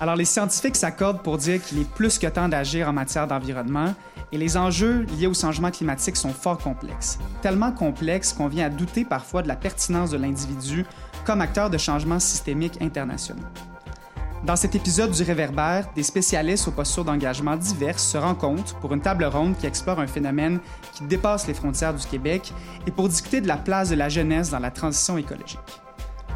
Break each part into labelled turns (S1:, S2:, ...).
S1: Alors les scientifiques s'accordent pour dire qu'il est plus que temps d'agir en matière d'environnement et les enjeux liés au changement climatique sont fort complexes. Tellement complexes qu'on vient à douter parfois de la pertinence de l'individu comme acteur de changements systémiques internationaux. Dans cet épisode du Réverbère, des spécialistes aux postures d'engagement diverses se rencontrent pour une table ronde qui explore un phénomène qui dépasse les frontières du Québec et pour discuter de la place de la jeunesse dans la transition écologique.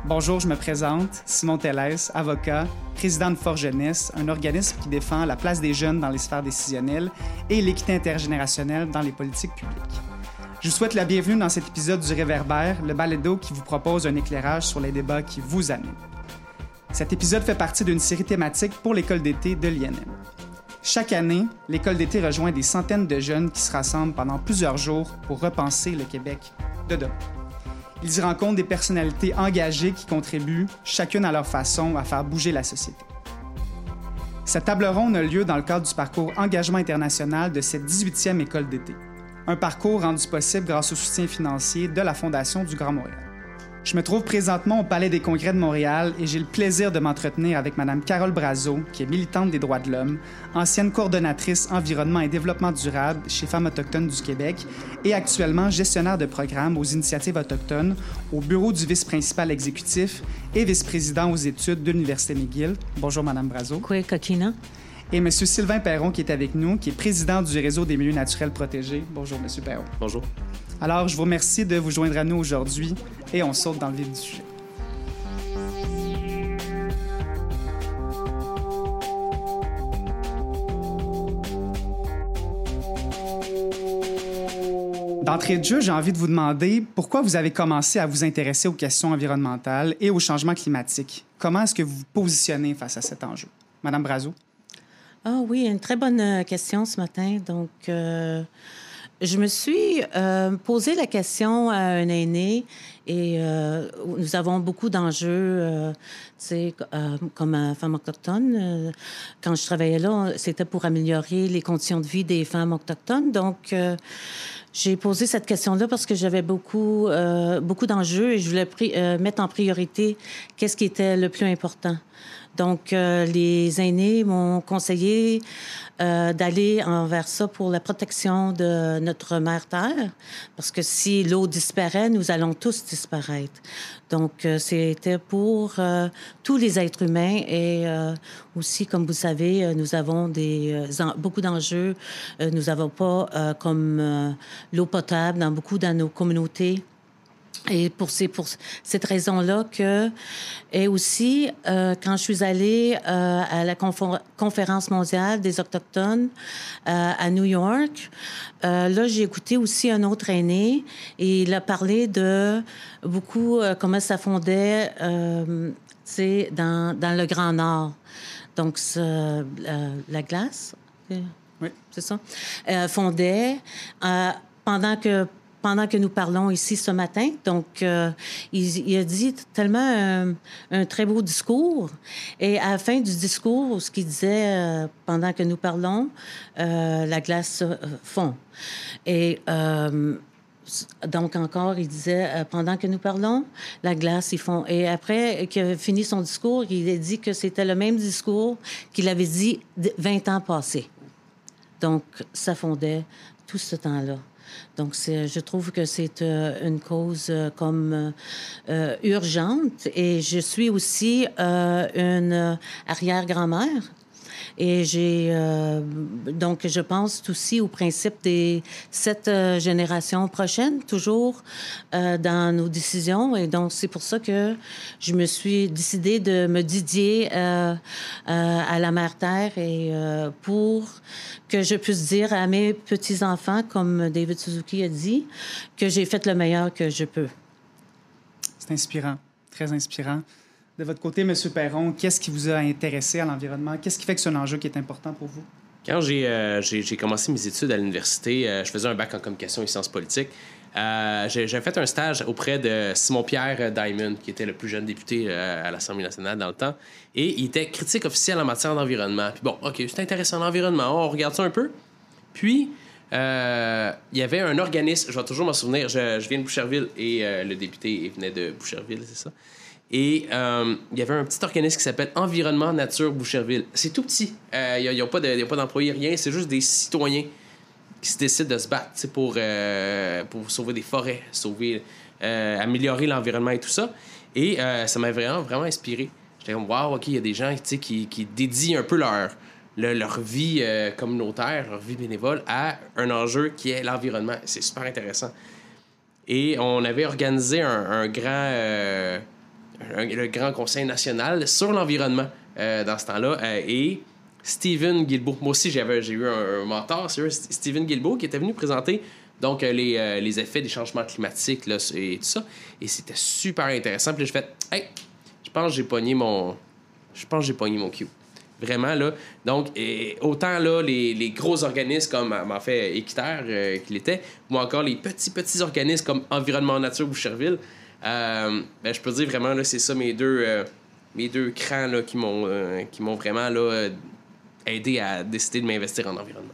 S1: Bonjour, je me présente, Simon Tellès, avocat, président de Fort Jeunesse, un organisme qui défend la place des jeunes dans les sphères décisionnelles et l'équité intergénérationnelle dans les politiques publiques. Je vous souhaite la bienvenue dans cet épisode du Réverbère, le balado qui vous propose un éclairage sur les débats qui vous animent. Cet épisode fait partie d'une série thématique pour l'école d'été de l'INM. Chaque année, l'école d'été rejoint des centaines de jeunes qui se rassemblent pendant plusieurs jours pour repenser le Québec de demain. Ils y rencontrent des personnalités engagées qui contribuent, chacune à leur façon, à faire bouger la société. Cette table ronde a lieu dans le cadre du parcours Engagement international de cette 18e école d'été. Un parcours rendu possible grâce au soutien financier de la Fondation du Grand Montréal. Je me trouve présentement au Palais des Congrès de Montréal et j'ai le plaisir de m'entretenir avec Mme Carole Brazo, qui est militante des droits de l'homme, ancienne coordonnatrice environnement et développement durable chez Femmes autochtones du Québec et actuellement gestionnaire de programme aux initiatives autochtones au bureau du vice-principal exécutif et vice-président aux études de l'Université McGill. Bonjour, Mme Brazo.
S2: Oui, Coquina?
S1: Et M. Sylvain Perron, qui est avec nous, qui est président du Réseau des milieux naturels protégés. Bonjour, M. Perron.
S3: Bonjour.
S1: Alors, je vous remercie de vous joindre à nous aujourd'hui et on saute dans le vif du sujet. D'entrée de jeu, j'ai envie de vous demander pourquoi vous avez commencé à vous intéresser aux questions environnementales et au changement climatique. Comment est-ce que vous vous positionnez face à cet enjeu? Madame Brazo?
S2: Ah oui, une très bonne euh, question ce matin. Donc, euh, je me suis euh, posé la question à un aîné et euh, nous avons beaucoup d'enjeux, euh, euh, comme femme autochtone. Euh, quand je travaillais là, c'était pour améliorer les conditions de vie des femmes autochtones. Donc, euh, j'ai posé cette question-là parce que j'avais beaucoup, beaucoup d'enjeux et je voulais mettre en priorité qu'est-ce qui était le plus important. Donc, euh, les aînés m'ont conseillé euh, d'aller envers ça pour la protection de notre mère Terre, parce que si l'eau disparaît, nous allons tous disparaître. Donc, euh, c'était pour euh, tous les êtres humains et euh, aussi, comme vous savez, euh, nous avons des, beaucoup d'enjeux. nous n'avons pas comme l'eau potable dans beaucoup de nos communautés. Et pour, ces, pour cette raison-là que, et aussi, euh, quand je suis allée euh, à la conférence mondiale des Autochtones euh, à New York, là, j'ai écouté aussi un autre aîné et il a parlé de beaucoup comment ça fondait euh, dans, dans le Grand Nord. Donc, la glace,
S1: oui.
S2: c'est ça, fondait pendant que pendant que nous parlons ici ce matin. Donc, euh, il, a dit tellement un, très beau discours. Et à la fin du discours, ce qu'il disait euh, pendant que nous parlons, euh, la glace fond. Et donc encore, il disait, pendant que nous parlons, la glace, ils font. Et après qu'il a fini son discours, il a dit que c'était le même discours qu'il avait dit 20 ans passés. Donc, ça fondait tout ce temps-là. Donc, je trouve que c'est euh, une cause euh, comme euh, urgente. Et je suis aussi une arrière-grand-mère. Et j'ai euh, donc je pense aussi au principe des sept euh, générations prochaines, toujours euh, dans nos décisions. Et donc c'est pour ça que je me suis décidée de me dédier euh, à la mère terre et pour que je puisse dire à mes petits enfants, comme David Suzuki a dit, que j'ai fait le meilleur que je peux.
S1: C'est inspirant, très inspirant. De votre côté, M. Perron, qu'est-ce qui vous a intéressé à l'environnement? Qu'est-ce qui fait que c'est un enjeu qui est important pour vous?
S3: Quand j'ai euh, commencé mes études à l'université, euh, je faisais un bac en communication et sciences politiques. Euh, j'ai fait un stage auprès de Simon-Pierre Diamond, qui était le plus jeune député euh, à l'Assemblée nationale dans le temps. Et il était critique officiel en matière d'environnement. Puis bon, OK, c'est intéressant l'environnement, on regarde ça un peu. Puis, il y avait un organisme, je vais toujours m'en souvenir, je, viens de Boucherville et le député venait de Boucherville, c'est ça? Et il y avait un petit organisme qui s'appelle Environnement Nature Boucherville. C'est tout petit. Il n'y a, pas d'employés, rien. C'est juste des citoyens qui se décident de se battre pour, pour sauver des forêts, sauver, améliorer l'environnement et tout ça. Et ça m'a vraiment, vraiment inspiré. J'étais comme, wow, OK, il y a des gens qui, qui dédient un peu leur, leur vie euh, communautaire, leur vie bénévole à un enjeu qui est l'environnement. C'est super intéressant. Et on avait organisé un, grand, euh, le grand conseil national sur l'environnement euh, dans ce temps-là. et Stephen Guilbeault, moi aussi j'avais, j'ai eu un, mentor, c'est Stephen Guilbeault, qui était venu présenter donc les, les effets des changements climatiques là, et tout ça. Et c'était super intéressant. Puis je fais, hey, pense que j'ai pogné mon. Je pense j'ai pogné mon cue. Vraiment, là. Donc, autant là, les, gros organismes comme, en fait, Équiterre euh, qu'il était, ou encore les petits, petits organismes comme Environnement Nature Boucherville, euh, ben, je peux dire vraiment, là, c'est ça mes deux, euh, mes deux crans là, qui m'ont qui m'ont vraiment là, aidé à décider de m'investir en environnement.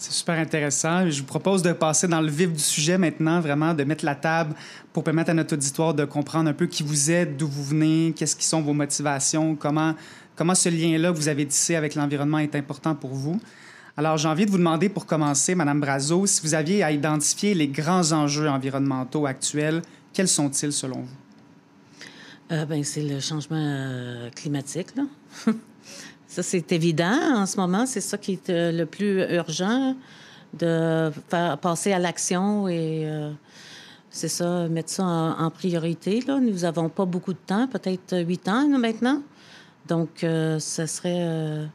S1: C'est super intéressant. Je vous propose de passer dans le vif du sujet maintenant, vraiment de mettre la table pour permettre à notre auditoire de comprendre un peu qui vous êtes, d'où vous venez, qu'est-ce qui sont vos motivations, comment, comment ce lien-là que vous avez tissé avec l'environnement est important pour vous. Alors, j'ai envie de vous demander pour commencer, Madame Brazo, si vous aviez à identifier les grands enjeux environnementaux actuels, quels sont-ils selon vous?
S2: Euh, ben, c'est le changement euh, climatique. Là. Ça, c'est évident en ce moment. C'est ça qui est euh, le plus urgent, de passer à l'action et c'est ça, mettre ça en, priorité. Là. Nous n'avons pas beaucoup de temps, peut-être huit ans maintenant. Donc, ce serait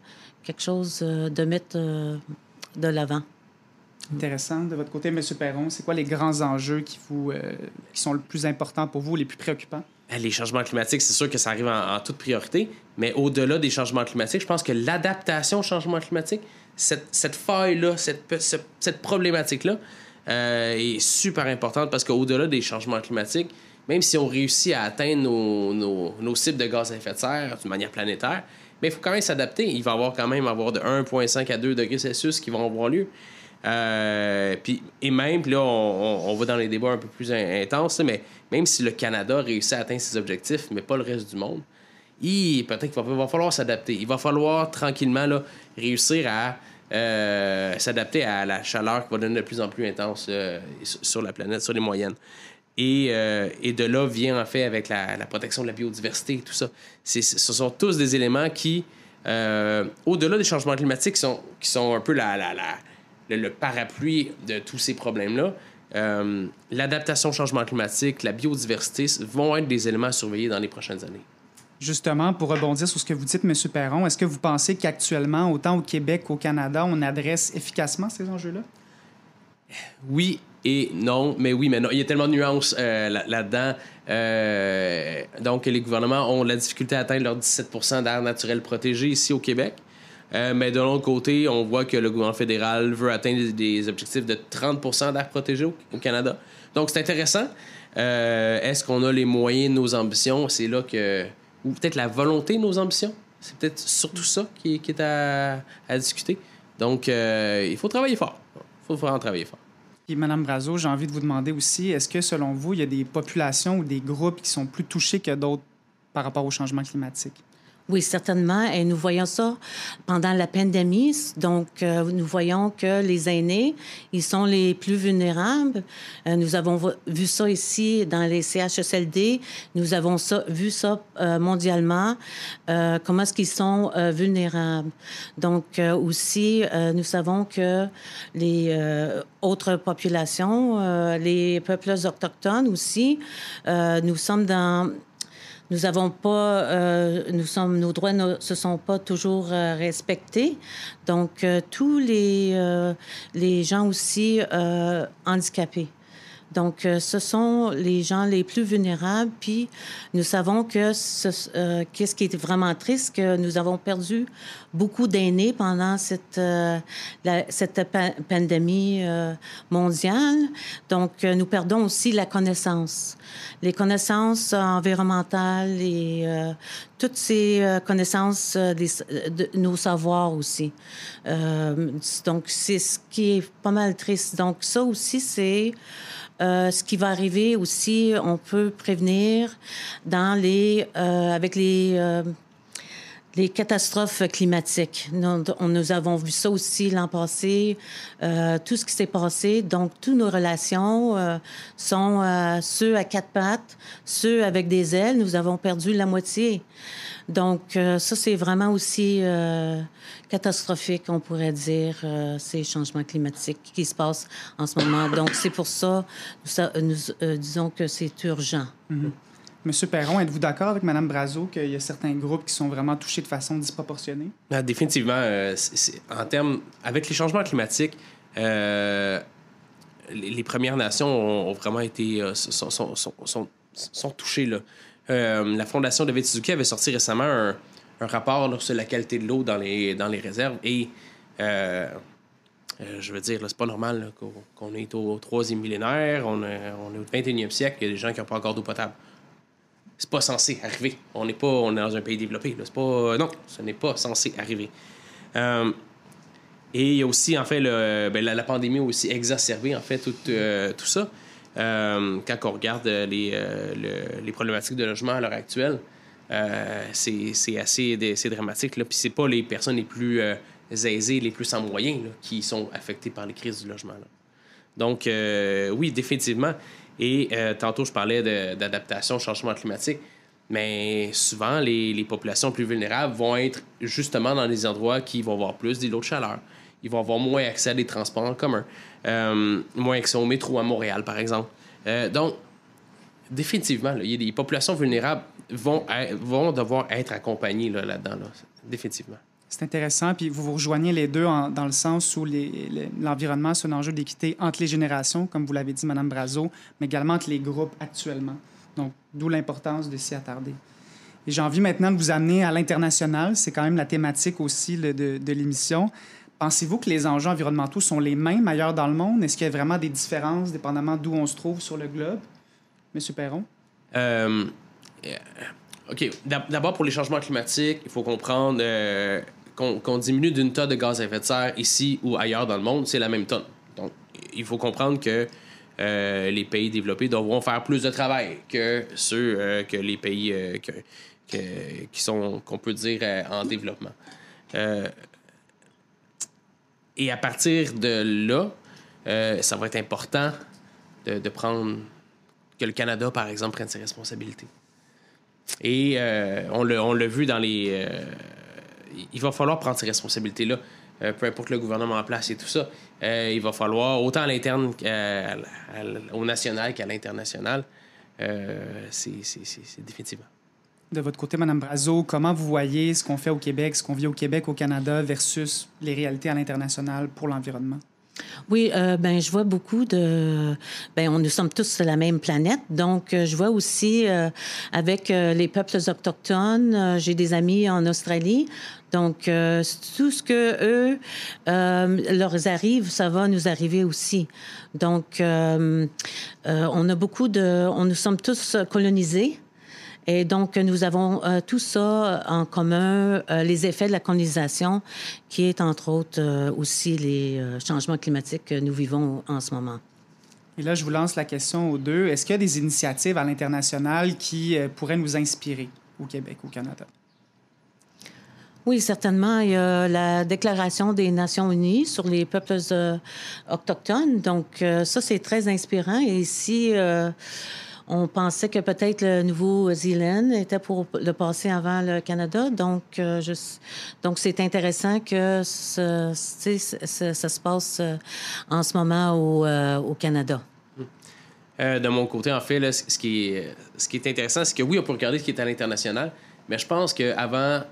S2: quelque chose de mettre de l'avant.
S1: Intéressant. De votre côté, M. Perron, c'est quoi les grands enjeux qui, vous, qui sont le plus importants pour vous, les plus préoccupants?
S3: Eh, les changements climatiques, c'est sûr que ça arrive en, toute priorité, mais au-delà des changements climatiques, je pense que l'adaptation au changement climatique, cette, cette faille-là, cette, cette, problématique-là, euh, est super importante parce qu'au-delà des changements climatiques, même si on réussit à atteindre nos, nos, nos cibles de gaz à effet de serre de manière planétaire, il faut quand même s'adapter. Il va y avoir quand même avoir de 1,5 à 2 degrés Celsius qui vont avoir lieu. Euh, et même, là, on, va dans les débats un peu plus intenses, mais même si le Canada réussit à atteindre ses objectifs, mais pas le reste du monde, peut-être qu'il va, falloir s'adapter. Il va falloir tranquillement réussir à euh, s'adapter à la chaleur qui va devenir de plus en plus intense euh, sur la planète, sur les moyennes. Et, de là vient en fait avec la, protection de la biodiversité tout ça. ce sont tous des éléments qui, au-delà des changements climatiques, sont, qui sont un peu la, la, la le, parapluie de tous ces problèmes-là, euh, l'adaptation au changement climatique, la biodiversité vont être des éléments à surveiller dans les prochaines années.
S1: Justement, pour rebondir sur ce que vous dites, M. Perron, est-ce que vous pensez qu'actuellement, autant au Québec qu'au Canada, on adresse efficacement ces enjeux-là?
S3: Oui et non, mais oui, mais non. Il y a tellement de nuances euh, là-dedans. Euh, donc, les gouvernements ont la difficulté à atteindre leurs 17% d'air naturel protégé ici au Québec. Euh, mais de l'autre côté, on voit que le gouvernement fédéral veut atteindre des objectifs de 30% d'air protégé au, Canada. Donc, c'est intéressant. Euh, est-ce qu'on a les moyens de nos ambitions? C'est là que... Ou peut-être la volonté de nos ambitions? C'est peut-être surtout ça qui, est à, discuter. Donc, euh, il faut travailler fort. Il faut vraiment travailler fort.
S1: Et Mme Brazo, j'ai envie de vous demander aussi, est-ce que selon vous, il y a des populations ou des groupes qui sont plus touchés que d'autres par rapport au changement climatique?
S2: Oui, certainement. Et nous voyons ça pendant la pandémie. Donc, euh, nous voyons que les aînés, ils sont les plus vulnérables. Euh, nous avons vu ça ici dans les CHSLD. Nous avons vu ça euh, mondialement. comment est-ce qu'ils sont vulnérables? Donc, aussi, nous savons que les autres populations, les peuples autochtones aussi, nous sommes dans nous avons pas, euh, nous sommes, nos droits ne se sont pas toujours euh, respectés. Donc, euh, tous les, les gens aussi handicapés. Donc, euh, ce sont les gens les plus vulnérables. Puis, nous savons que ce, euh, qu'est-ce qui est vraiment triste, que nous avons perdu beaucoup d'aînés pendant cette, euh, cette pandémie mondiale. Donc, nous perdons aussi la connaissance. Les connaissances environnementales et toutes ces connaissances, de nos savoirs aussi. donc, c'est ce qui est pas mal triste. Donc, ça aussi, c'est euh, ce qui va arriver aussi, on peut prévenir dans les, euh, avec les, euh, les catastrophes climatiques. Nous, nous, avons vu ça aussi l'an passé, tout ce qui s'est passé. Donc, toutes nos relations sont ceux à quatre pattes, ceux avec des ailes. Nous avons perdu la moitié. Donc, ça, c'est vraiment aussi catastrophique, on pourrait dire, euh, ces changements climatiques qui se passent en ce moment. Donc, c'est pour ça, nous, nous euh, disons que c'est urgent.
S1: Mhm. Monsieur Perron, êtes-vous d'accord avec Mme Brazo qu'il y a certains groupes qui sont vraiment touchés de façon disproportionnée?
S3: Ah, définitivement. Euh, en termes, avec les changements climatiques, les, Premières Nations ont, vraiment été sont, sont, touchées. Là. la Fondation de Suzuki avait sorti récemment un, rapport sur la qualité de l'eau dans les, réserves. Et euh, euh, je veux dire, c'est pas normal qu'on est au troisième millénaire, on, on est au 21e siècle, il y a des gens qui n'ont pas encore d'eau potable. C'est pas censé arriver. On n'est pas on est dans un pays développé. C'est pas, non, ce n'est pas censé arriver. Euh, et il y a aussi, en fait, ben, la, pandémie a aussi exacerbé, en fait, tout, tout ça. quand on regarde les, problématiques de logement à l'heure actuelle, euh, c'est assez dramatique. Là. Puis c'est pas les personnes les plus euh, aisées, les plus sans moyens qui sont affectées par les crises du logement. Donc, euh, oui, définitivement. Et tantôt, je parlais d'adaptation au changement climatique. Mais souvent, les, populations plus vulnérables vont être justement dans des endroits qui vont avoir plus d'îlots de chaleur. Ils vont avoir moins accès à des transports en commun, moins accès au métro à Montréal, par exemple. donc, définitivement, des populations vulnérables vont, vont devoir être accompagnés là-dedans, définitivement.
S1: C'est intéressant. Puis vous vous rejoignez les deux dans le sens où l'environnement, c'est un enjeu d'équité entre les générations, comme vous l'avez dit, Mme Brazo, mais également entre les groupes actuellement. Donc, d'où l'importance de s'y attarder. Et j'ai envie maintenant de vous amener à l'international. C'est quand même la thématique aussi de, de l'émission. Pensez-vous que les enjeux environnementaux sont les mêmes ailleurs dans le monde? Est-ce qu'il y a vraiment des différences dépendamment d'où on se trouve sur le globe? Monsieur Perron?
S3: Euh, euh, OK. D'abord, pour les changements climatiques, il faut comprendre euh, qu'on diminue d'une tonne de gaz à effet de serre ici ou ailleurs dans le monde, c'est la même tonne. Donc, il faut comprendre que euh, les pays développés devront faire plus de travail que ceux que les pays qui sont, qu'on peut dire, en développement. et à partir de là, ça va être important de, de prendre que le Canada, par exemple, prenne ses responsabilités. Et euh, on l'a vu dans les. Euh, il va falloir prendre ces responsabilités-là, euh, peu importe le gouvernement en place et tout ça. il va falloir, autant à l'interne, au national qu'à l'international, c'est définitivement.
S1: De votre côté, Mme Brazo, comment vous voyez ce qu'on fait au Québec, ce qu'on vit au Québec, au Canada, versus les réalités à l'international pour l'environnement?
S2: Oui, euh, ben je vois beaucoup de. Ben on, nous sommes tous sur la même planète, donc euh, je vois aussi euh, avec euh, les peuples autochtones. j'ai des amis en Australie, donc tout ce que eux leur arrive, ça va nous arriver aussi. Donc on a beaucoup de. On nous sommes tous colonisés. Et donc, nous avons euh, tout ça en commun, euh, les effets de la colonisation, qui est entre autres euh, aussi les changements climatiques que nous vivons en ce moment.
S1: Et là, je vous lance la question aux deux. Est-ce qu'il y a des initiatives à l'international qui pourraient nous inspirer au Québec, au Canada?
S2: Oui, certainement. Il y a la Déclaration des Nations Unies sur les peuples autochtones. Donc, ça, c'est très inspirant. Et ici, on pensait que peut-être le Nouveau-Zélande était pour le passer avant le Canada. Donc, euh, c'est intéressant que ça se passe euh, en ce moment au, euh, au Canada.
S3: de mon côté, en fait, ce, qui est, ce qui est intéressant, c'est que oui, on peut regarder ce qui est à l'international, mais je pense qu'avant,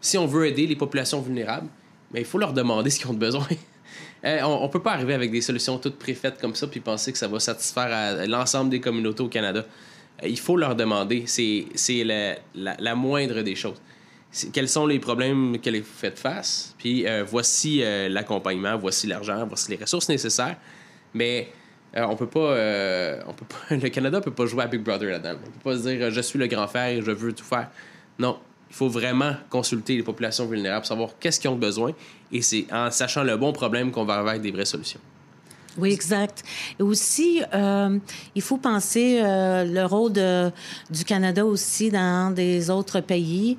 S3: si on veut aider les populations vulnérables, mais il faut leur demander ce qu'ils ont besoin. Euh, on, ne peut pas arriver avec des solutions toutes préfaites comme ça puis penser que ça va satisfaire l'ensemble des communautés au Canada. Euh, il faut leur demander. C'est la, la, moindre des choses. Quels sont les problèmes que vous faites face? Puis voici l'accompagnement, voici l'argent, voici les ressources nécessaires. Mais on peut pas, on peut pas, le Canada peut pas jouer à Big Brother là-dedans. On peut pas se dire je suis le grand frère et je veux tout faire. Non, il faut vraiment consulter les populations vulnérables savoir qu'est-ce qu'ils ont besoin. Et c'est en sachant le bon problème qu'on va avoir des vraies solutions.
S2: Oui, exact. Et aussi, euh, il faut penser euh, le rôle de, du Canada aussi dans des autres pays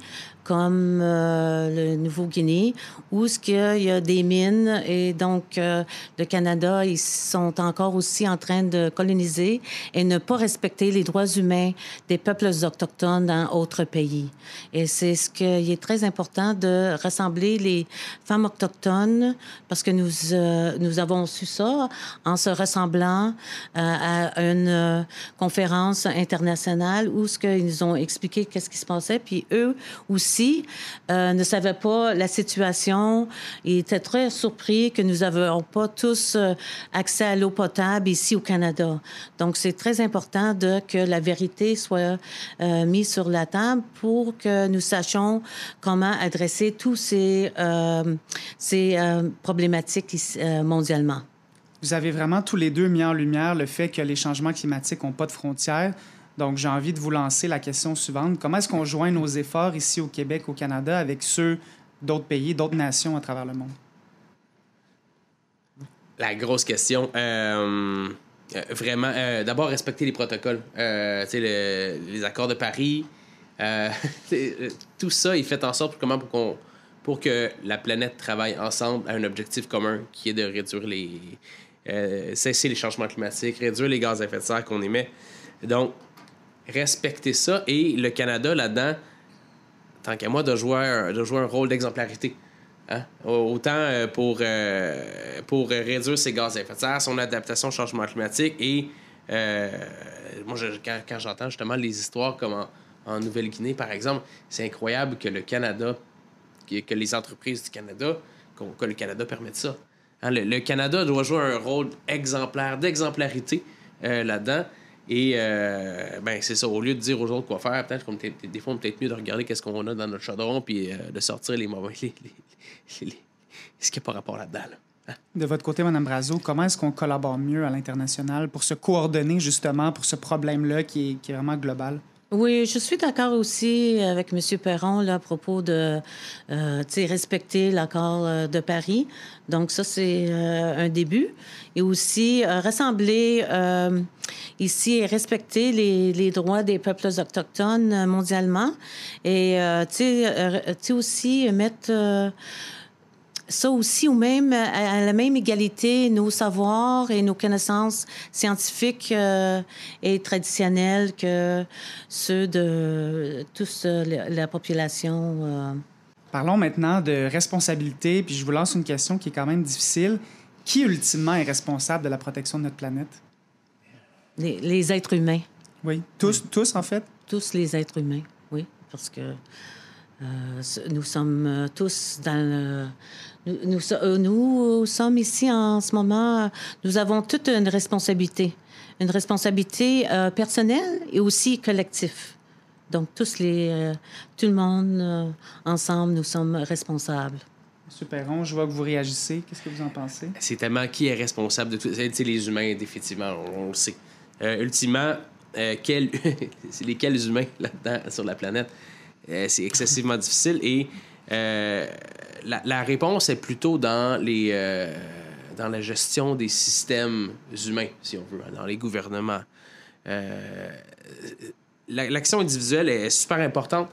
S2: comme euh, le Nouveau-Guinée, où ce qu'il y a des mines et donc euh, le Canada, ils sont encore aussi en train de coloniser et ne pas respecter les droits humains des peuples autochtones dans autres pays. Et c'est ce qui est très important de rassembler les femmes autochtones parce que nous, euh, nous avons su ça en se rassemblant à une conférence internationale où ce qu'ils ont expliqué qu'est-ce qui se passait, puis eux aussi euh, ne savait pas la situation. Il était très surpris que nous n'avions pas tous euh, accès à l'eau potable ici au Canada. Donc, c'est très important de, que la vérité soit euh, mise sur la table pour que nous sachions comment adresser tous ces, ces problématiques mondialement.
S1: Vous avez vraiment tous les deux mis en lumière le fait que les changements climatiques n'ont pas de frontières. Donc, j'ai envie de vous lancer la question suivante. Comment est-ce qu'on joint nos efforts ici au Québec, au Canada, avec ceux d'autres pays, d'autres nations à travers le monde?
S3: La grosse question. Euh, euh, vraiment, euh, d'abord, respecter les protocoles. les accords de Paris. tout ça est fait en sorte comment, pour, pour que la planète travaille ensemble à un objectif commun qui est de réduire les. cesser les changements climatiques, réduire les gaz à effet de serre qu'on émet. Donc, respecter ça et le Canada là-dedans, tant qu'à moi, de jouer, un, de jouer un rôle d'exemplarité. Hein? Autant euh, pour, euh, pour réduire ses gaz à effet de serre, son adaptation au changement climatique et euh, moi, quand, j'entends justement les histoires comme en, Nouvelle-Guinée, par exemple, c'est incroyable que le Canada, que, les entreprises du Canada, que le Canada permette ça. Hein, le, le, Canada doit jouer un rôle exemplaire, d'exemplarité là-dedans. Et euh, ben, c'est ça, au lieu de dire aux autres quoi faire, peut-être des fois, peut-être mieux de regarder qu'est-ce qu'on a dans notre chaudron puis euh, de sortir les moments. Les, ce qui n'a pas rapport là-dedans. Hein?
S1: De votre côté, Mme Brazo, comment est-ce qu'on collabore mieux à l'international pour se coordonner justement pour ce problème-là qui qui est vraiment global?
S2: Oui, je suis d'accord aussi avec M. Perron là, à propos de euh, respecter l'accord euh, de Paris. Donc ça, c'est euh, un début. Et aussi euh, rassembler ici et respecter les, les, droits des peuples autochtones mondialement. Et tu sais aussi mettre ça aussi, ou même à la même égalité, nos savoirs et nos connaissances scientifiques euh, et traditionnelles que ceux de toute la population. Euh.
S1: Parlons maintenant de responsabilité, puis je vous lance une question qui est quand même difficile. Qui ultimement est responsable de la protection de notre planète?
S2: Les, êtres humains.
S1: Oui, tous, tous en fait?
S2: Tous les êtres humains, oui, parce que euh, nous sommes tous dans le nous, euh, nous, sommes ici en ce moment, nous avons toute une responsabilité, une responsabilité euh, personnelle et aussi collective. Donc, tous les, euh, tout le monde, ensemble, nous sommes responsables.
S1: Super, je vois que vous réagissez. Qu'est-ce que vous en pensez?
S3: C'est tellement qui est responsable de tout. C'est les humains, définitivement, on, le sait. ultimement, quel... lesquels humains là-dedans, sur la planète? c'est excessivement difficile et la, réponse est plutôt dans, les, euh, dans la gestion des systèmes humains, si on veut, dans les gouvernements. Euh, l'action individuelle est super importante,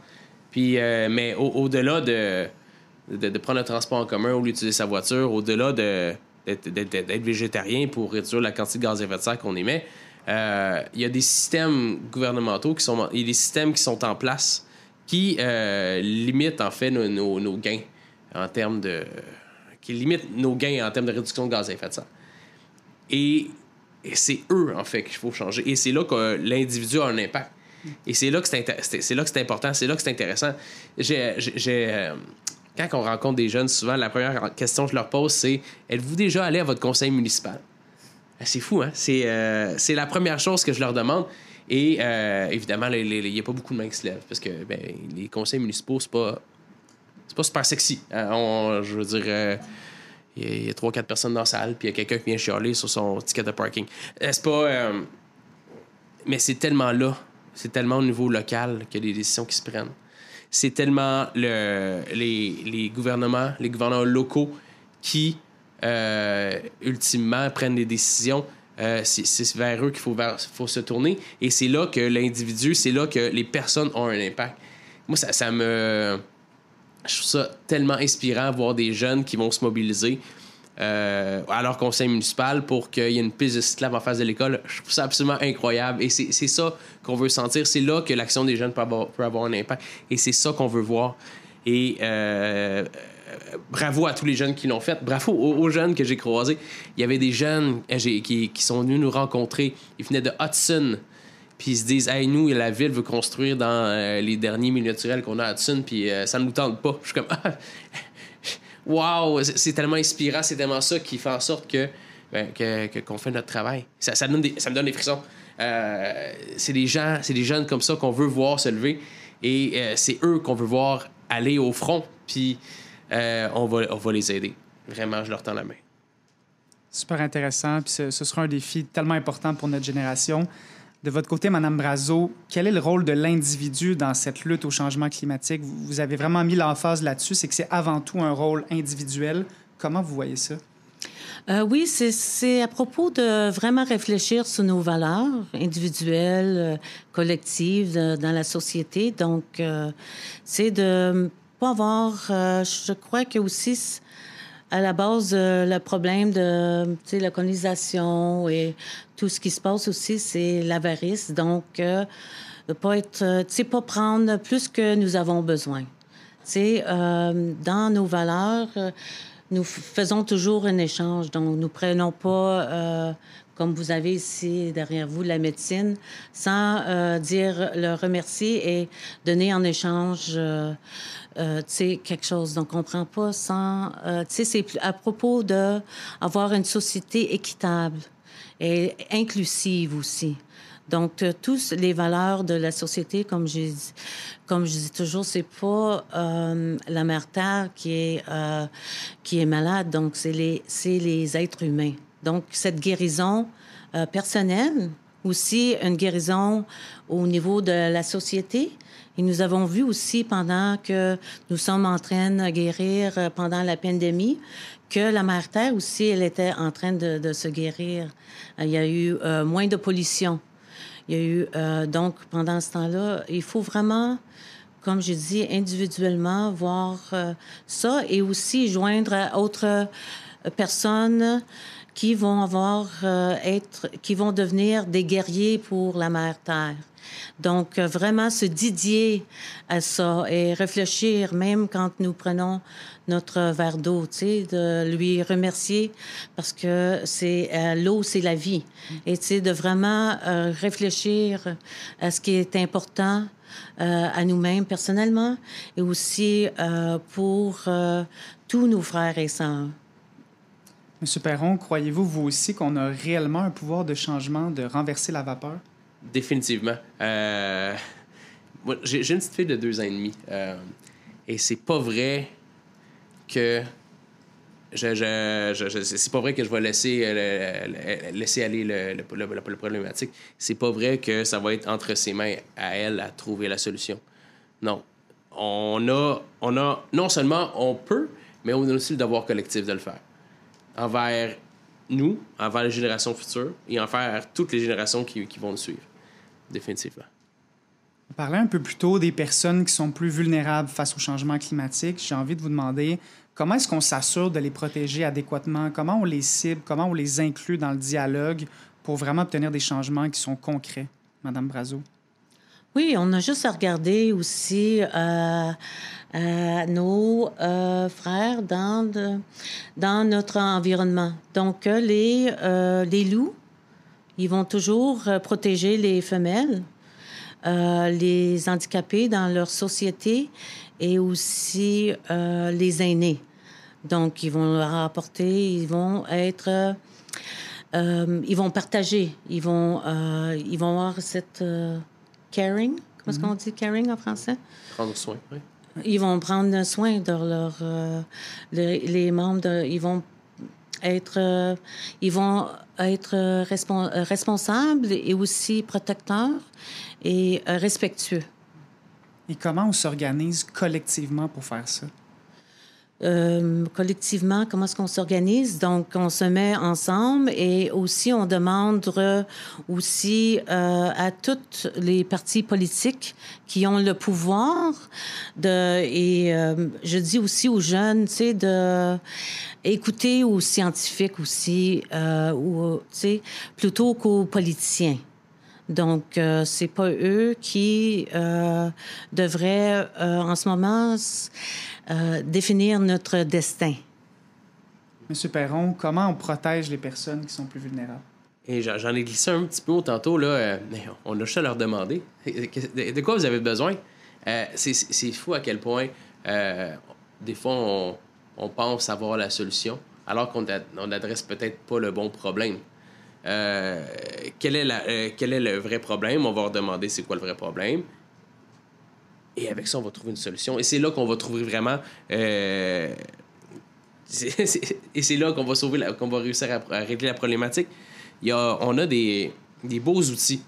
S3: puis, euh, mais au-delà de, de, prendre le transport en commun ou d'utiliser sa voiture, au-delà d'être végétarien pour réduire la quantité de gaz à effet de serre qu'on émet, il y a des systèmes gouvernementaux qui sont, y systèmes qui sont en place qui limitent en fait nos, gains en termes de. qui limite nos gains en termes de réduction de gaz à effet de serre. Et, c'est eux, en fait, qu'il faut changer. Et c'est là que l'individu a un impact. Et c'est là que c'est, c'est là que c'est important, c'est là que c'est intéressant. Euh, quand on rencontre des jeunes, souvent, la première question que je leur pose, c'est Êtes-vous déjà allé à votre conseil municipal C'est fou, hein? C'est c'est la première chose que je leur demande. Et évidemment, il n'y a pas beaucoup de mains qui se lèvent parce que ben, les conseils municipaux, c'est pas, pas super sexy. Hein. je veux dire il y a trois, quatre personnes dans la salle, puis il y a quelqu'un qui vient chialer sur son ticket de parking. C'est pas. Euh, mais c'est tellement là, c'est tellement au niveau local a des décisions qui se prennent. C'est tellement le, les, les, gouvernements, les gouvernements locaux qui, euh, ultimement, prennent des décisions. Euh, c'est vers eux qu'il faut, se tourner. Et c'est là que l'individu, c'est là que les personnes ont un impact. Moi, ça, ça me je trouve ça tellement inspirant voir des jeunes qui vont se mobiliser euh, à leur conseil municipal pour qu'il y ait une piste de cyclable en face de l'école. Je trouve ça absolument incroyable. Et c'est ça qu'on veut sentir. C'est là que l'action des jeunes peut avoir, un impact. Et c'est ça qu'on veut voir. Et euh, bravo à tous les jeunes qui l'ont fait. Bravo aux, jeunes que j'ai croisés. Il y avait des jeunes euh, qui, sont venus nous rencontrer. Ils venaient de Hudson puis ils se disent hey nous la ville veut construire dans euh, les derniers milieux naturels qu'on a à Hudson puis euh, ça ne nous tente pas je suis comme waouh c'est tellement inspirant c'est tellement ça qui fait en sorte que ben, qu'on fait notre travail ça, me donne des frissons euh, c'est des gens c'est des jeunes comme ça qu'on veut voir se lever et c'est eux qu'on veut voir aller au front puis on va on va les aider vraiment je leur tends la main
S1: super intéressant puis ce, ce sera un défi tellement important pour notre génération de votre côté, Madame Brazo, quel est le rôle de l'individu dans cette lutte au changement climatique? Vous avez vraiment mis l'emphase là-dessus, c'est que c'est avant tout un rôle individuel. Comment vous voyez ça?
S2: Euh, oui, c'est à propos de vraiment réfléchir sur nos valeurs individuelles, euh, collectives dans la société. Donc, euh, c'est de pas avoir, je crois que aussi à la base, le problème de la colonisation et tout ce qui se passe aussi, c'est l'avarice. Donc, euh, pas être, euh, tu sais, pas prendre plus que nous avons besoin. Tu euh, dans nos valeurs, nous faisons toujours un échange. Donc, nous prenons pas, comme vous avez ici derrière vous, la médecine, sans dire le remercier et donner en échange. Euh, quelque chose. Donc, on ne prend pas sans... Euh, tu sais, c'est à propos d'avoir une société équitable et inclusive aussi. Donc, euh, tous les valeurs de la société, comme je, comme je dis toujours, c'est pas euh, la mère terre qui est euh, qui est malade. Donc, c'est les les êtres humains. Donc, cette guérison euh, personnelle, aussi une guérison au niveau de la société. Et nous avons vu aussi pendant que nous sommes en train de guérir pendant la pandémie que la mère Terre aussi, elle était en train de, se guérir. Il y a eu euh, moins de pollution. Il y a eu, euh, donc, pendant ce temps-là, il faut vraiment, comme je dis, individuellement voir euh, ça et aussi joindre à autres personnes qui vont avoir, être, qui vont devenir des guerriers pour la mère Terre. Donc, vraiment se dédier à ça et réfléchir, même quand nous prenons notre verre d'eau, tu sais, de lui remercier parce que c'est euh, l'eau, c'est la vie. Et tu sais, de vraiment euh, réfléchir à ce qui est important euh, à nous-mêmes personnellement et aussi pour tous nos frères et sœurs.
S1: Monsieur Perron, croyez-vous, vous aussi, qu'on a réellement un pouvoir de changement, de renverser la vapeur?
S3: Définitivement. j'ai une petite fille de deux ans et demi. et c'est pas vrai que c'est pas vrai que je vais laisser, euh, laisser aller le, le, le, problématique. C'est pas vrai que ça va être entre ses mains à elle à trouver la solution. Non. On a, on a non seulement on peut, mais on a aussi le devoir collectif de le faire. Envers nous, envers les générations futures et envers toutes les générations qui, vont nous suivre. Définitivement.
S1: On parlait un peu plus tôt des personnes qui sont plus vulnérables face au changement climatique. J'ai envie de vous demander comment est-ce qu'on s'assure de les protéger adéquatement? Comment on les cible? Comment on les inclut dans le dialogue pour vraiment obtenir des changements qui sont concrets, Madame Brazo?
S2: Oui, on a juste à regarder aussi euh, euh, nos euh, frères dans, dans notre environnement. Donc, les, les loups, ils vont toujours protéger les femelles. Les handicapés dans leur société et aussi les aînés. Donc, ils vont leur apporter, ils vont être, ils vont partager, ils vont, ils vont avoir cette caring? Comment est-ce qu'on dit caring en français?
S3: Prendre soin, oui.
S2: Ils vont prendre soin de leurs les, les, membres, de, ils vont être, ils vont être responsables et aussi protecteurs et respectueux.
S1: Et comment on s'organise collectivement pour faire ça?
S2: Euh, collectivement, comment est-ce qu'on s'organise? Donc, on se met ensemble et aussi on demande aussi euh, à toutes les partis politiques qui ont le pouvoir de et euh, je dis aussi aux jeunes, tu sais, de écouter aux scientifiques aussi, ou tu sais, plutôt qu'aux politiciens. Donc, euh, c'est pas eux qui euh, devraient, euh, en ce moment, euh, définir notre destin.
S1: Monsieur Perron, comment on protège les personnes qui sont plus vulnérables?
S3: Et j'en ai glissé un petit peu tantôt, là. on a juste à leur demander de quoi vous avez besoin? c'est fou à quel point, des fois, on, on, pense avoir la solution, alors qu'on n'adresse peut-être pas le bon problème. Euh, quel, est la, euh, quel est le vrai problème? On va leur demander c'est quoi le vrai problème. Et avec ça, on va trouver une solution. Et c'est là qu'on va trouver vraiment. Euh, et c'est là qu'on va sauver, qu'on va réussir à, régler la problématique. Il y a, on a des, des beaux outils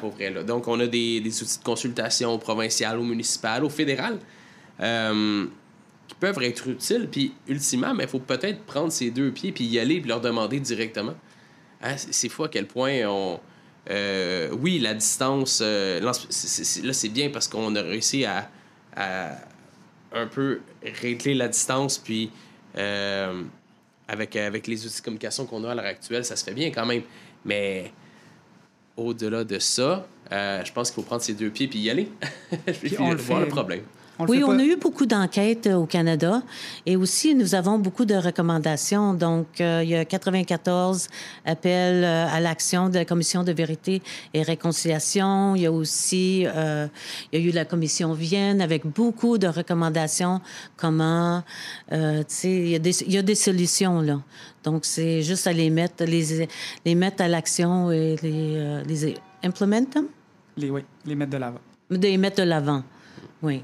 S3: pour vrai. Là. Donc, on a des, des, outils de consultation provinciales ou municipales ou fédérales qui peuvent être utiles. Puis, ultimement, il faut peut-être prendre ces deux pieds puis y aller et leur demander directement. Hein, c'est fou à quel point on. Euh, oui, la distance, euh, là, c'est bien parce qu'on a réussi à, un peu régler la distance, puis euh, avec, avec les outils de communication qu'on a à l'heure actuelle, ça se fait bien quand même. Mais au-delà de ça, je pense qu'il faut prendre ses deux pieds puis y aller. puis, on voir le problème
S2: oui, on a eu beaucoup d'enquêtes euh, au Canada et aussi nous avons beaucoup de recommandations. Donc, euh, il y a 94 appels euh, à l'action de la Commission de vérité et réconciliation. Il y a aussi, il y a eu la Commission Vienne avec beaucoup de recommandations. Comment, tu sais, il y, a des, il y a des solutions là. Donc, c'est juste à les mettre, les, les mettre à l'action et les, les implementer.
S1: Les, oui, les mettre de l'avant.
S2: Les mettre de l'avant, oui.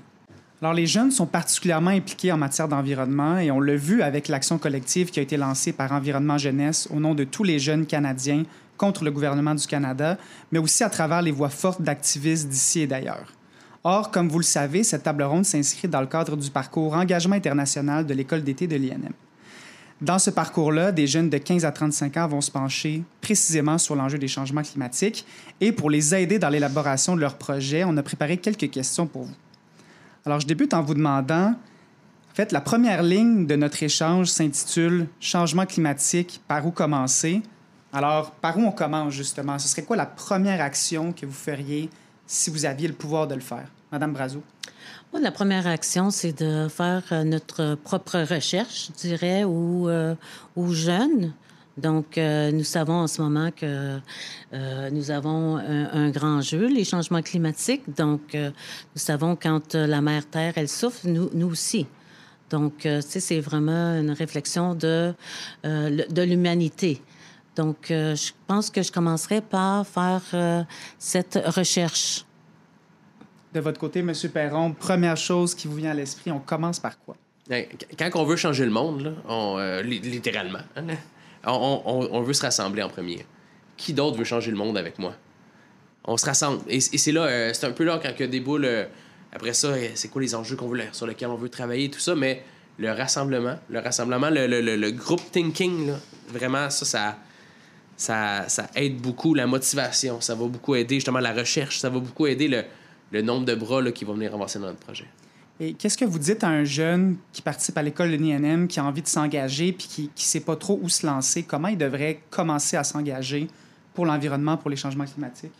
S1: Alors, les jeunes sont particulièrement impliqués en matière d'environnement et on l'a vu avec l'action collective qui a été lancée par Environnement Jeunesse au nom de tous les jeunes Canadiens contre le gouvernement du Canada, mais aussi à travers les voix fortes d'activistes d'ici et d'ailleurs. Or, comme vous le savez, cette table ronde s'inscrit dans le cadre du parcours Engagement international de l'école d'été de l'INM. Dans ce parcours-là, des jeunes de 15 à 35 ans vont se pencher précisément sur l'enjeu des changements climatiques et pour les aider dans l'élaboration de leurs projets, on a préparé quelques questions pour vous. Alors, je débute en vous demandant, en fait, la première ligne de notre échange s'intitule Changement climatique, par où commencer? Alors, par où on commence justement? Ce serait quoi la première action que vous feriez si vous aviez le pouvoir de le faire? Madame Brazo.
S2: la première action, c'est de faire euh, notre propre recherche, je dirais, aux, euh, aux jeunes donc, euh, nous savons en ce moment que euh, nous avons un, grand jeu, les changements climatiques. Donc, euh, nous savons quand la mer Terre, elle souffre, nous, nous aussi. Donc, tu sais, c'est vraiment une réflexion de, de l'humanité. Donc, je pense que je commencerai par faire cette recherche.
S1: De votre côté, M. Perron, première chose qui vous vient à l'esprit, on commence par quoi?
S3: Quand on veut changer le monde, là, on, littéralement, hein, on, veut se rassembler en premier. Qui d'autre veut changer le monde avec moi? On se rassemble. Et, c'est là, euh, c'est un peu là quand il déboule. Euh, après ça, euh, c'est quoi les enjeux qu'on veut, sur lesquels on veut travailler, tout ça, mais le rassemblement, le rassemblement, le, le, group thinking, vraiment, ça, ça, ça, aide beaucoup la motivation. Ça va beaucoup aider justement la recherche. Ça va beaucoup aider le, nombre de bras qui vont venir avancer dans notre projet.
S1: Et qu'est-ce que vous dites à un jeune qui participe à l'école de l'INM, qui a envie de s'engager puis qui ne sait pas trop où se lancer? Comment il devrait commencer à s'engager pour l'environnement, pour les changements climatiques?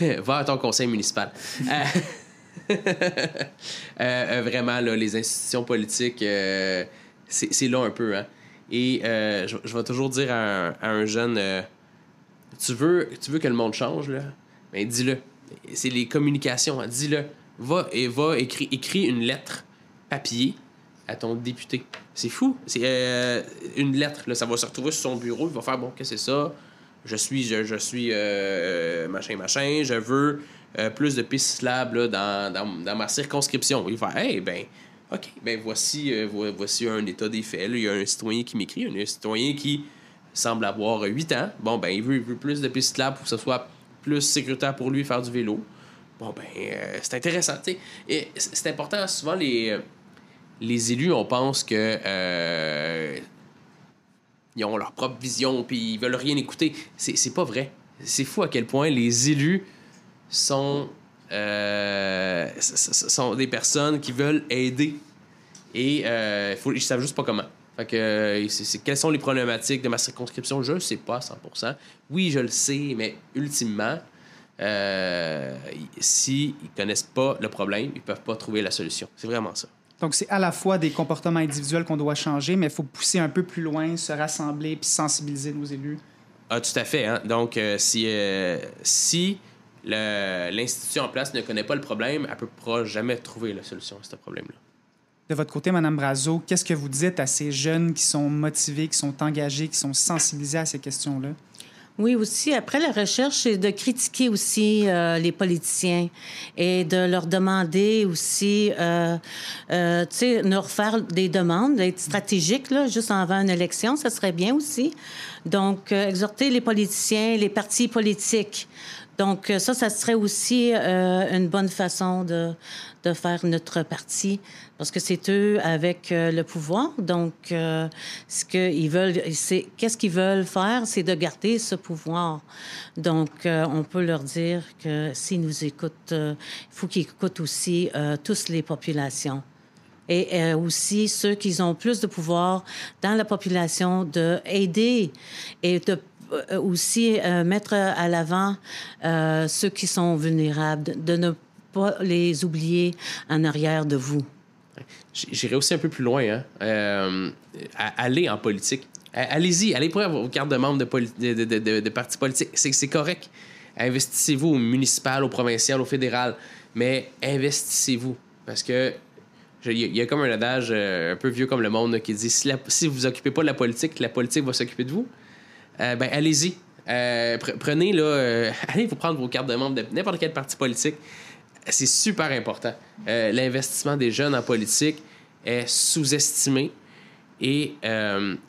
S3: Va à ton conseil municipal. Euh, euh, euh, vraiment, là, les institutions politiques, c'est là un peu. Hein? Et je, vais toujours dire à un, jeune tu, veux, tu veux que le monde change, là? Ben, dis-le. C'est les communications, hein? dis-le va, et va écrit une lettre papier à ton député. C'est fou. C'est euh, une lettre. Là, ça va se retrouver sur son bureau. Il va faire bon, qu'est-ce que c'est ça? Je suis, je, je suis euh, machin, machin. Je veux euh, plus de pistes là, dans, dans, dans, ma circonscription. Il va faire, hey, ben, OK, ben voici, voici un état des faits. Il y a un citoyen qui m'écrit, un citoyen qui semble avoir 8 ans. Bon, ben, il veut, il veut plus de pistes slab pour que ce soit plus sécuritaire pour lui faire du vélo. Bon, ben, c'est intéressant, tu sais. Et c'est important, souvent, les les élus, on pense que euh, ils ont leur propre vision puis ils veulent rien écouter. C'est pas vrai. C'est fou à quel point les élus sont, euh, sont des personnes qui veulent aider et euh, faut, ils savent juste pas comment. Fait que, quelles sont les problématiques de ma circonscription? Je ne sais pas à 100%. Oui, je le sais, mais ultimement, euh, s'ils ne connaissent pas le problème, ils ne peuvent pas trouver la solution. C'est vraiment ça.
S1: Donc, c'est à la fois des comportements individuels qu'on doit changer, mais il faut pousser un peu plus loin, se rassembler puis sensibiliser nos élus.
S3: Ah, tout à fait. Hein? Donc, euh, si, euh, si l'institution en place ne connaît pas le problème, elle ne pourra jamais trouver la solution à ce problème-là.
S1: De votre côté, Mme Brazo, qu'est-ce que vous dites à ces jeunes qui sont motivés, qui sont engagés, qui sont sensibilisés à ces questions-là?
S2: Oui, aussi, après la recherche, c'est de critiquer aussi euh, les politiciens et de leur demander aussi, euh, euh, tu sais, leur faire des demandes, d'être stratégiques, là, juste avant une élection, ça serait bien aussi. Donc, exhorter les politiciens, les partis politiques donc, euh, ça, ça serait aussi euh, une bonne façon de, de, faire notre parti, parce que c'est eux avec euh, le pouvoir. Donc, ce qu'ils veulent, c'est qu'est-ce qu'ils veulent faire, c'est de garder ce pouvoir. Donc, on peut leur dire que s'ils nous écoutent, il faut qu'ils écoutent aussi tous les populations et aussi ceux qui ont plus de pouvoir dans la population de aider et de euh, aussi euh, mettre à l'avant euh, ceux qui sont vulnérables, de ne les oublier en arrière de vous.
S3: J'irai aussi un peu plus loin. Hein. Euh, allez en politique. Allez-y, allez prendre vos cartes de membres de, de, de, partis politiques. C'est correct. Investissez-vous au municipal, au provincial, au fédéral, mais investissez-vous. Parce que il y, a comme un adage un peu vieux comme le monde qui dit si, si vous vous occupez pas de la politique, la politique va s'occuper de vous. Euh, ben allez-y. Euh, prenez, là, euh, allez vous prendre vos cartes de membre de n'importe quel parti politique. C'est super important. L'investissement des jeunes en politique est sous-estimé. Et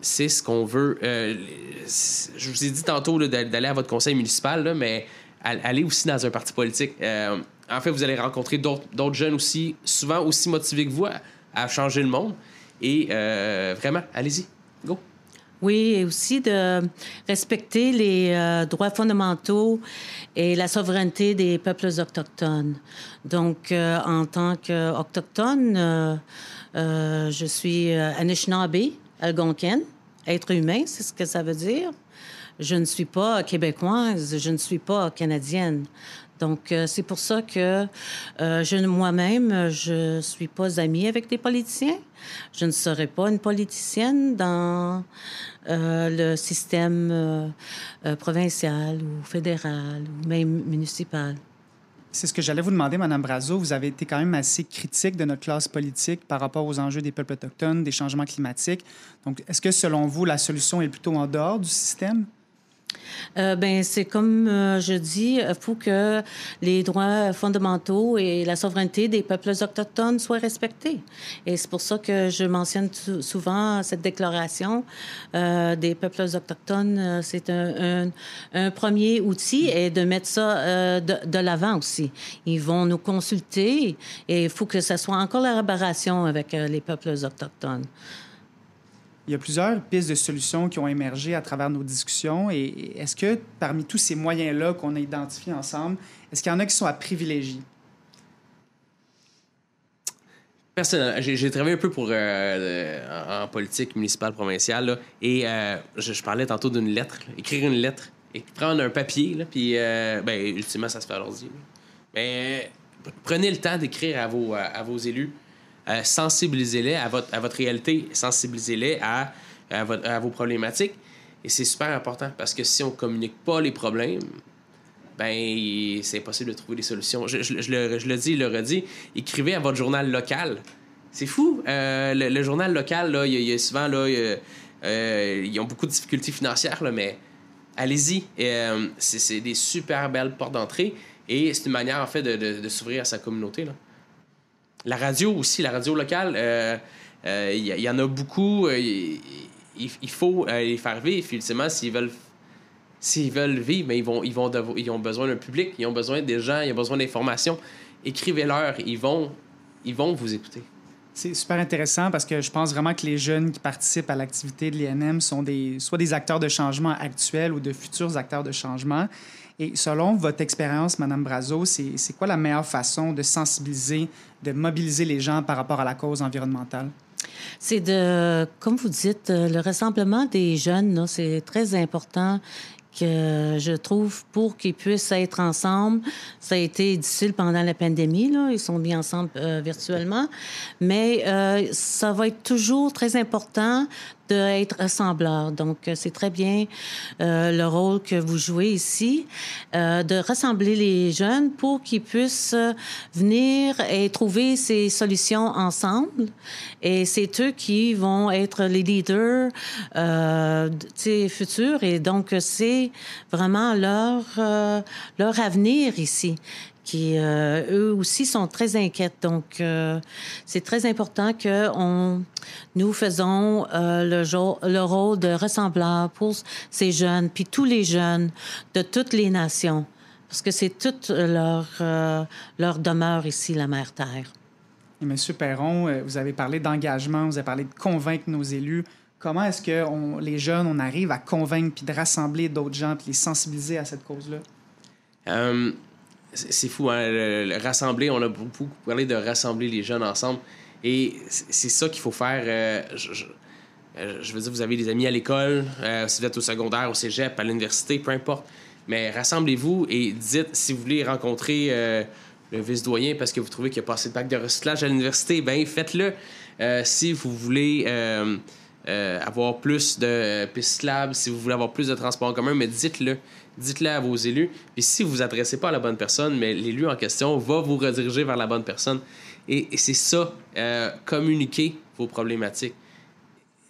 S3: c'est ce qu'on veut. je vous ai dit tantôt d'aller à votre conseil municipal, mais allez aussi dans un parti politique. en fait, vous allez rencontrer d'autres jeunes aussi, souvent aussi motivés que vous à changer le monde. Et vraiment, allez-y. Go!
S2: Oui, et aussi de respecter les euh, droits fondamentaux et la souveraineté des peuples autochtones. Donc, euh, en tant qu'autochtone, euh, je suis Anishinaabe, Algonquin, être humain, c'est ce que ça veut dire. Je ne suis pas québécoise, je ne suis pas canadienne. Donc, c'est pour ça que je, moi-même, je ne suis pas amie avec des politiciens. Je ne serai pas une politicienne dans euh, le système euh, euh, provincial ou fédéral ou même municipal.
S1: C'est ce que j'allais vous demander, Mme Brazo. Vous avez été quand même assez critique de notre classe politique par rapport aux enjeux des peuples autochtones, des changements climatiques. Donc, est-ce que, selon vous, la solution est plutôt en dehors du système?
S2: Euh, ben c'est comme euh, je dis, il faut que les droits fondamentaux et la souveraineté des peuples autochtones soient respectés. Et c'est pour ça que je mentionne souvent cette déclaration euh, des peuples autochtones. C'est un, premier outil et de mettre ça de, de l'avant aussi. Ils vont nous consulter et il faut que ça soit en collaboration avec les peuples autochtones.
S1: Il y a plusieurs pistes de solutions qui ont émergé à travers nos discussions. Et est-ce que parmi tous ces moyens-là qu'on a identifiés ensemble, est-ce qu'il y en a qui sont à privilégier?
S3: Personnellement, j'ai travaillé un peu pour euh, en politique municipale provinciale et euh, je, parlais tantôt d'une lettre, écrire une lettre et prendre un papier là, puis euh, ben ultimement ça se fait à l'ordi. Mais prenez le temps d'écrire à vos élus euh, sensibilisez-les à votre, réalité, sensibilisez-les à, vos problématiques. Et c'est super important parce que si on communique pas les problèmes, ben c'est impossible de trouver des solutions. Je, je, je, le, dis, le redis, écrivez à votre journal local. C'est fou. Euh, le, journal local, y, a souvent, là, euh, ils ont beaucoup de difficultés financières, mais allez-y. C'est des super belles portes d'entrée et c'est une manière, en fait, de, s'ouvrir à sa communauté. La radio aussi, la radio locale, il y, y, en a beaucoup. Il, il, faut les faire vivre, effectivement, s'ils veulent s'ils veulent vivre, mais ils, vont, ils, vont ils ont besoin d'un public, ils ont besoin des gens, ils ont besoin d'informations. Écrivez-leur, ils vont, ils vont vous écouter.
S1: C'est super intéressant parce que je pense vraiment que les jeunes qui participent à l'activité de l'INM sont des, soit des acteurs de changement actuels ou de futurs acteurs de changement. Et selon votre expérience, Madame Brazo, c'est quoi la meilleure façon de sensibiliser, de mobiliser les gens par rapport à la cause environnementale?
S2: C'est de, comme vous dites, le rassemblement des jeunes, c'est très important que je trouve pour qu'ils puissent être ensemble. Ça a été difficile pendant la pandémie. Ils sont mis ensemble euh, virtuellement. Mais euh, ça va être toujours très important d'être rassembleur. Donc, euh, c'est très bien euh, le rôle que vous jouez ici, euh, de rassembler les jeunes pour qu'ils puissent venir et trouver ces solutions ensemble. Et c'est eux qui vont être les leaders euh, futurs. Et donc, c'est vraiment leur, leur avenir ici qui euh, eux aussi sont très inquiètes. Donc, euh, c'est très important que on, nous faisons euh, le, jour, le rôle de ressembleur pour ces jeunes, puis tous les jeunes de toutes les nations, parce que c'est toute leur, leur demeure ici, la Mère Terre.
S1: Et Monsieur Perron, vous avez parlé d'engagement, vous avez parlé de convaincre nos élus. Comment est-ce que on, les jeunes, on arrive à convaincre puis de rassembler d'autres gens puis les sensibiliser à cette cause-là?
S3: C'est fou, hein, le, rassembler, on a beaucoup parlé de rassembler les jeunes ensemble. Et c'est ça qu'il faut faire. Euh, euh, je, veux dire, vous avez des amis à l'école, euh, si vous êtes au secondaire, au cégep, à l'université, peu importe. Mais rassemblez-vous et dites si vous voulez rencontrer le vice-doyen parce que vous trouvez qu'il a pas assez de bac de recyclage à l'université, ben faites-le. si vous voulez avoir plus de pistes lab, si vous voulez avoir plus de transport en commun, mais dites-le dites-le à vos élus. Puis si vous vous adressez pas à la bonne personne, mais l'élu en question va vous rediriger vers la bonne personne. Et, c'est ça, euh, communiquer vos problématiques.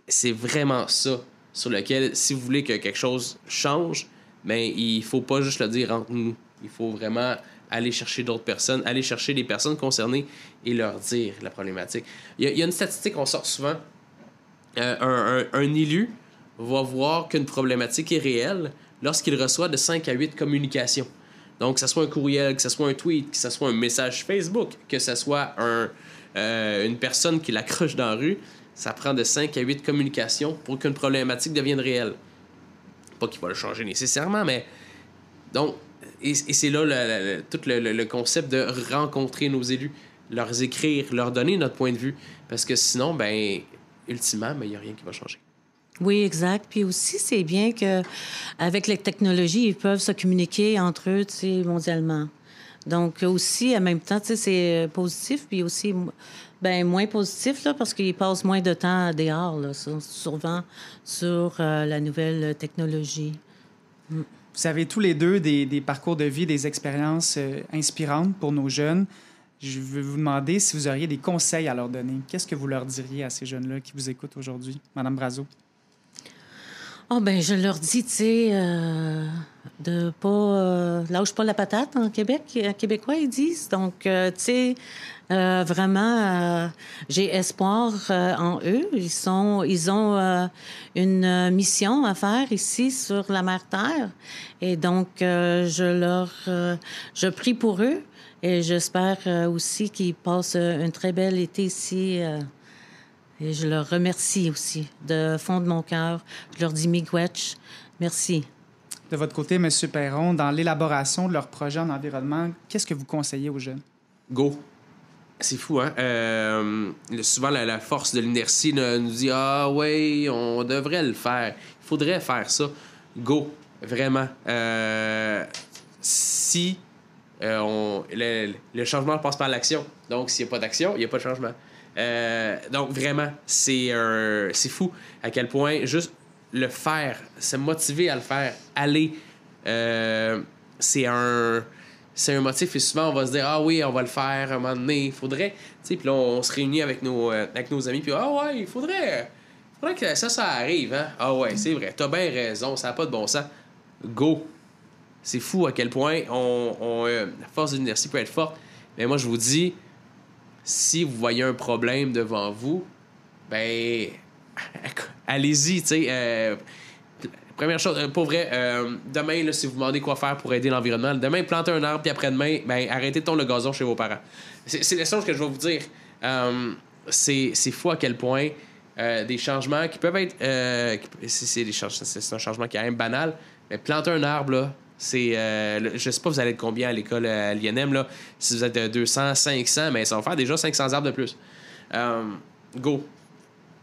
S3: C'est vraiment ça sur lequel, si vous voulez que quelque chose change, mais ben, il faut pas juste le dire entre nous. Il faut vraiment aller chercher d'autres personnes, aller chercher les personnes concernées et leur dire la problématique. Il y a, une statistique qu'on sort souvent. Euh, un, élu va voir qu'une problématique est réelle, lorsqu'il reçoit de 5 à 8 communications. Donc, que ce soit un courriel, que ce soit un tweet, que ce soit un message Facebook, que ce soit euh, une personne qui l'accroche dans la rue, ça prend de 5 à 8 communications pour qu'une problématique devienne réelle. Pas qu'il va le changer nécessairement, mais. Donc, et, c'est là tout le, concept de rencontrer nos élus, leur écrire, leur donner notre point de vue. Parce que sinon, ben, ultimement, ben, il n'y a rien qui va changer.
S2: Oui, exact. Puis aussi, c'est bien que avec les technologies, ils peuvent se communiquer entre eux, tu sais, mondialement. Donc aussi, en même temps, tu sais, c'est positif, puis aussi, ben moins positif là, parce qu'ils passent moins de temps dehors, là, souvent sur euh, la nouvelle technologie.
S1: Mm. Vous avez tous les deux des, des parcours de vie, des expériences euh, inspirantes pour nos jeunes. Je veux vous demander si vous auriez des conseils à leur donner. Qu'est-ce que vous leur diriez à ces jeunes-là qui vous écoutent aujourd'hui, Madame Brazo?
S2: Oh, ben, je leur dis, tu sais, euh, de pas. Euh, lâche pas la patate en Québec. En Québécois, ils disent. Donc, euh, tu sais, euh, vraiment, j'ai espoir en eux. Ils, sont, ils ont une mission à faire ici sur la mer Terre. Et donc, je leur. je prie pour eux. Et j'espère aussi qu'ils passent un très bel été ici. Et je leur remercie aussi de fond de mon cœur. Je leur dis miigwech, merci.
S1: De votre côté, M. Perron, dans l'élaboration de leur projet en environnement, qu'est-ce que vous conseillez aux jeunes?
S3: Go. C'est fou, hein? Euh, souvent, la, force de l'inertie nous dit Ah, oui, on devrait le faire. Il faudrait faire ça. Go. Vraiment. Euh, si euh, le, changement passe par l'action. Donc, s'il n'y a pas d'action, il n'y a pas de changement. Euh, donc, vraiment, c'est c'est fou à quel point juste le faire, se motiver à le faire, aller, euh, c'est un c'est un motif. Et souvent on va se dire ah oui on va le faire un moment donné il faudrait. Puis là on, se réunit avec nos euh, avec nos amis puis ah ouais il faudrait faudrait que ça ça arrive hein. Ah ouais c'est vrai. T'as bien raison ça n'a pas de bon sens. Go c'est fou à quel point on, euh, la force de l'inertie peut être forte mais moi je vous dis si vous voyez un problème devant vous ben allez-y tu sais euh, Première chose, euh, pour vrai, demain, si vous demandez quoi faire pour aider l'environnement, demain, plantez un arbre, puis après-demain, ben, arrêtez de le gazon chez vos parents. C'est la chose que je vais vous dire. C'est fou à quel point des changements qui peuvent être. c'est un changement qui est même banal, mais planter un arbre, là, c'est. je sais pas, vous allez être combien à l'école à l'INM, là. Si vous êtes 200, 500, mais ça va faire déjà 500 arbres de plus. go.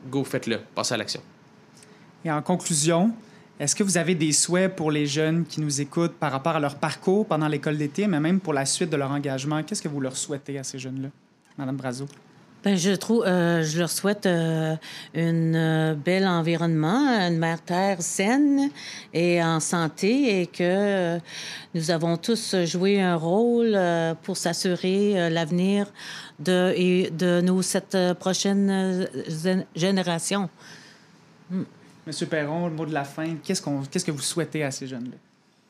S3: Go, faites-le. Passez à l'action.
S1: Et en conclusion, est-ce que vous avez des souhaits pour les jeunes qui nous écoutent par rapport à leur parcours pendant l'école d'été, mais même pour la suite de leur engagement? Qu'est-ce que vous leur souhaitez à ces jeunes-là, Madame Brazo?
S2: Ben, je trouve, euh, je leur souhaite euh, un euh, bel environnement, une mère terre saine et en santé, et que nous avons tous joué un rôle pour s'assurer l'avenir de, de nos sept prochaines générations.
S1: Hmm. Monsieur Perron, le mot de la fin, qu'est-ce, qu'on, qu'est-ce que vous souhaitez à ces jeunes-là?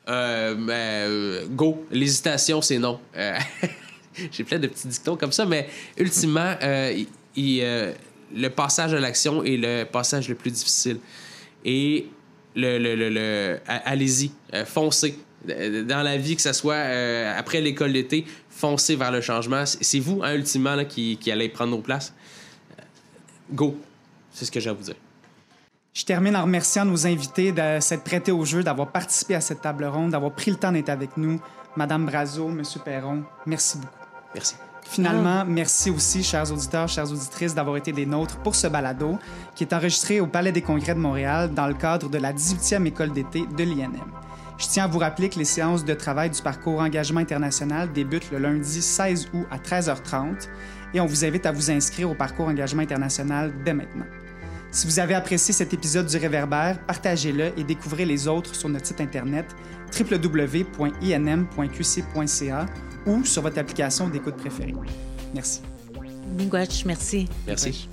S3: Euh, ben, euh, go. L'hésitation, c'est non. Euh, j'ai plein de petits dictons comme ça, mais ultimement, le passage à l'action est le passage le plus difficile. Et le, le, le, allez-y, foncez. Dans la vie, que ce soit après l'école d'été, foncez vers le changement. C'est vous, hein, ultimement, qui, qui allez prendre nos places. Go. C'est ce que j'ai à vous dire.
S1: Je termine en remerciant nos invités de s'être prêtés au jeu, d'avoir participé à cette table ronde, d'avoir pris le temps d'être avec nous. Madame Brazo, Monsieur Perron, merci beaucoup.
S3: Merci.
S1: Finalement, merci aussi, chers auditeurs, chères auditrices, d'avoir été des nôtres pour ce balado qui est enregistré au Palais des Congrès de Montréal dans le cadre de la 18e école d'été de l'INM. Je tiens à vous rappeler que les séances de travail du parcours Engagement international débutent le lundi 16 août à 13h30 et on vous invite à vous inscrire au parcours Engagement international dès maintenant. Si vous avez apprécié cet épisode du Réverbère, partagez-le et découvrez les autres sur notre site internet www.inm.qc.ca ou sur votre application d'écoute préférée. Merci.
S2: Miigwech, merci.
S3: Merci.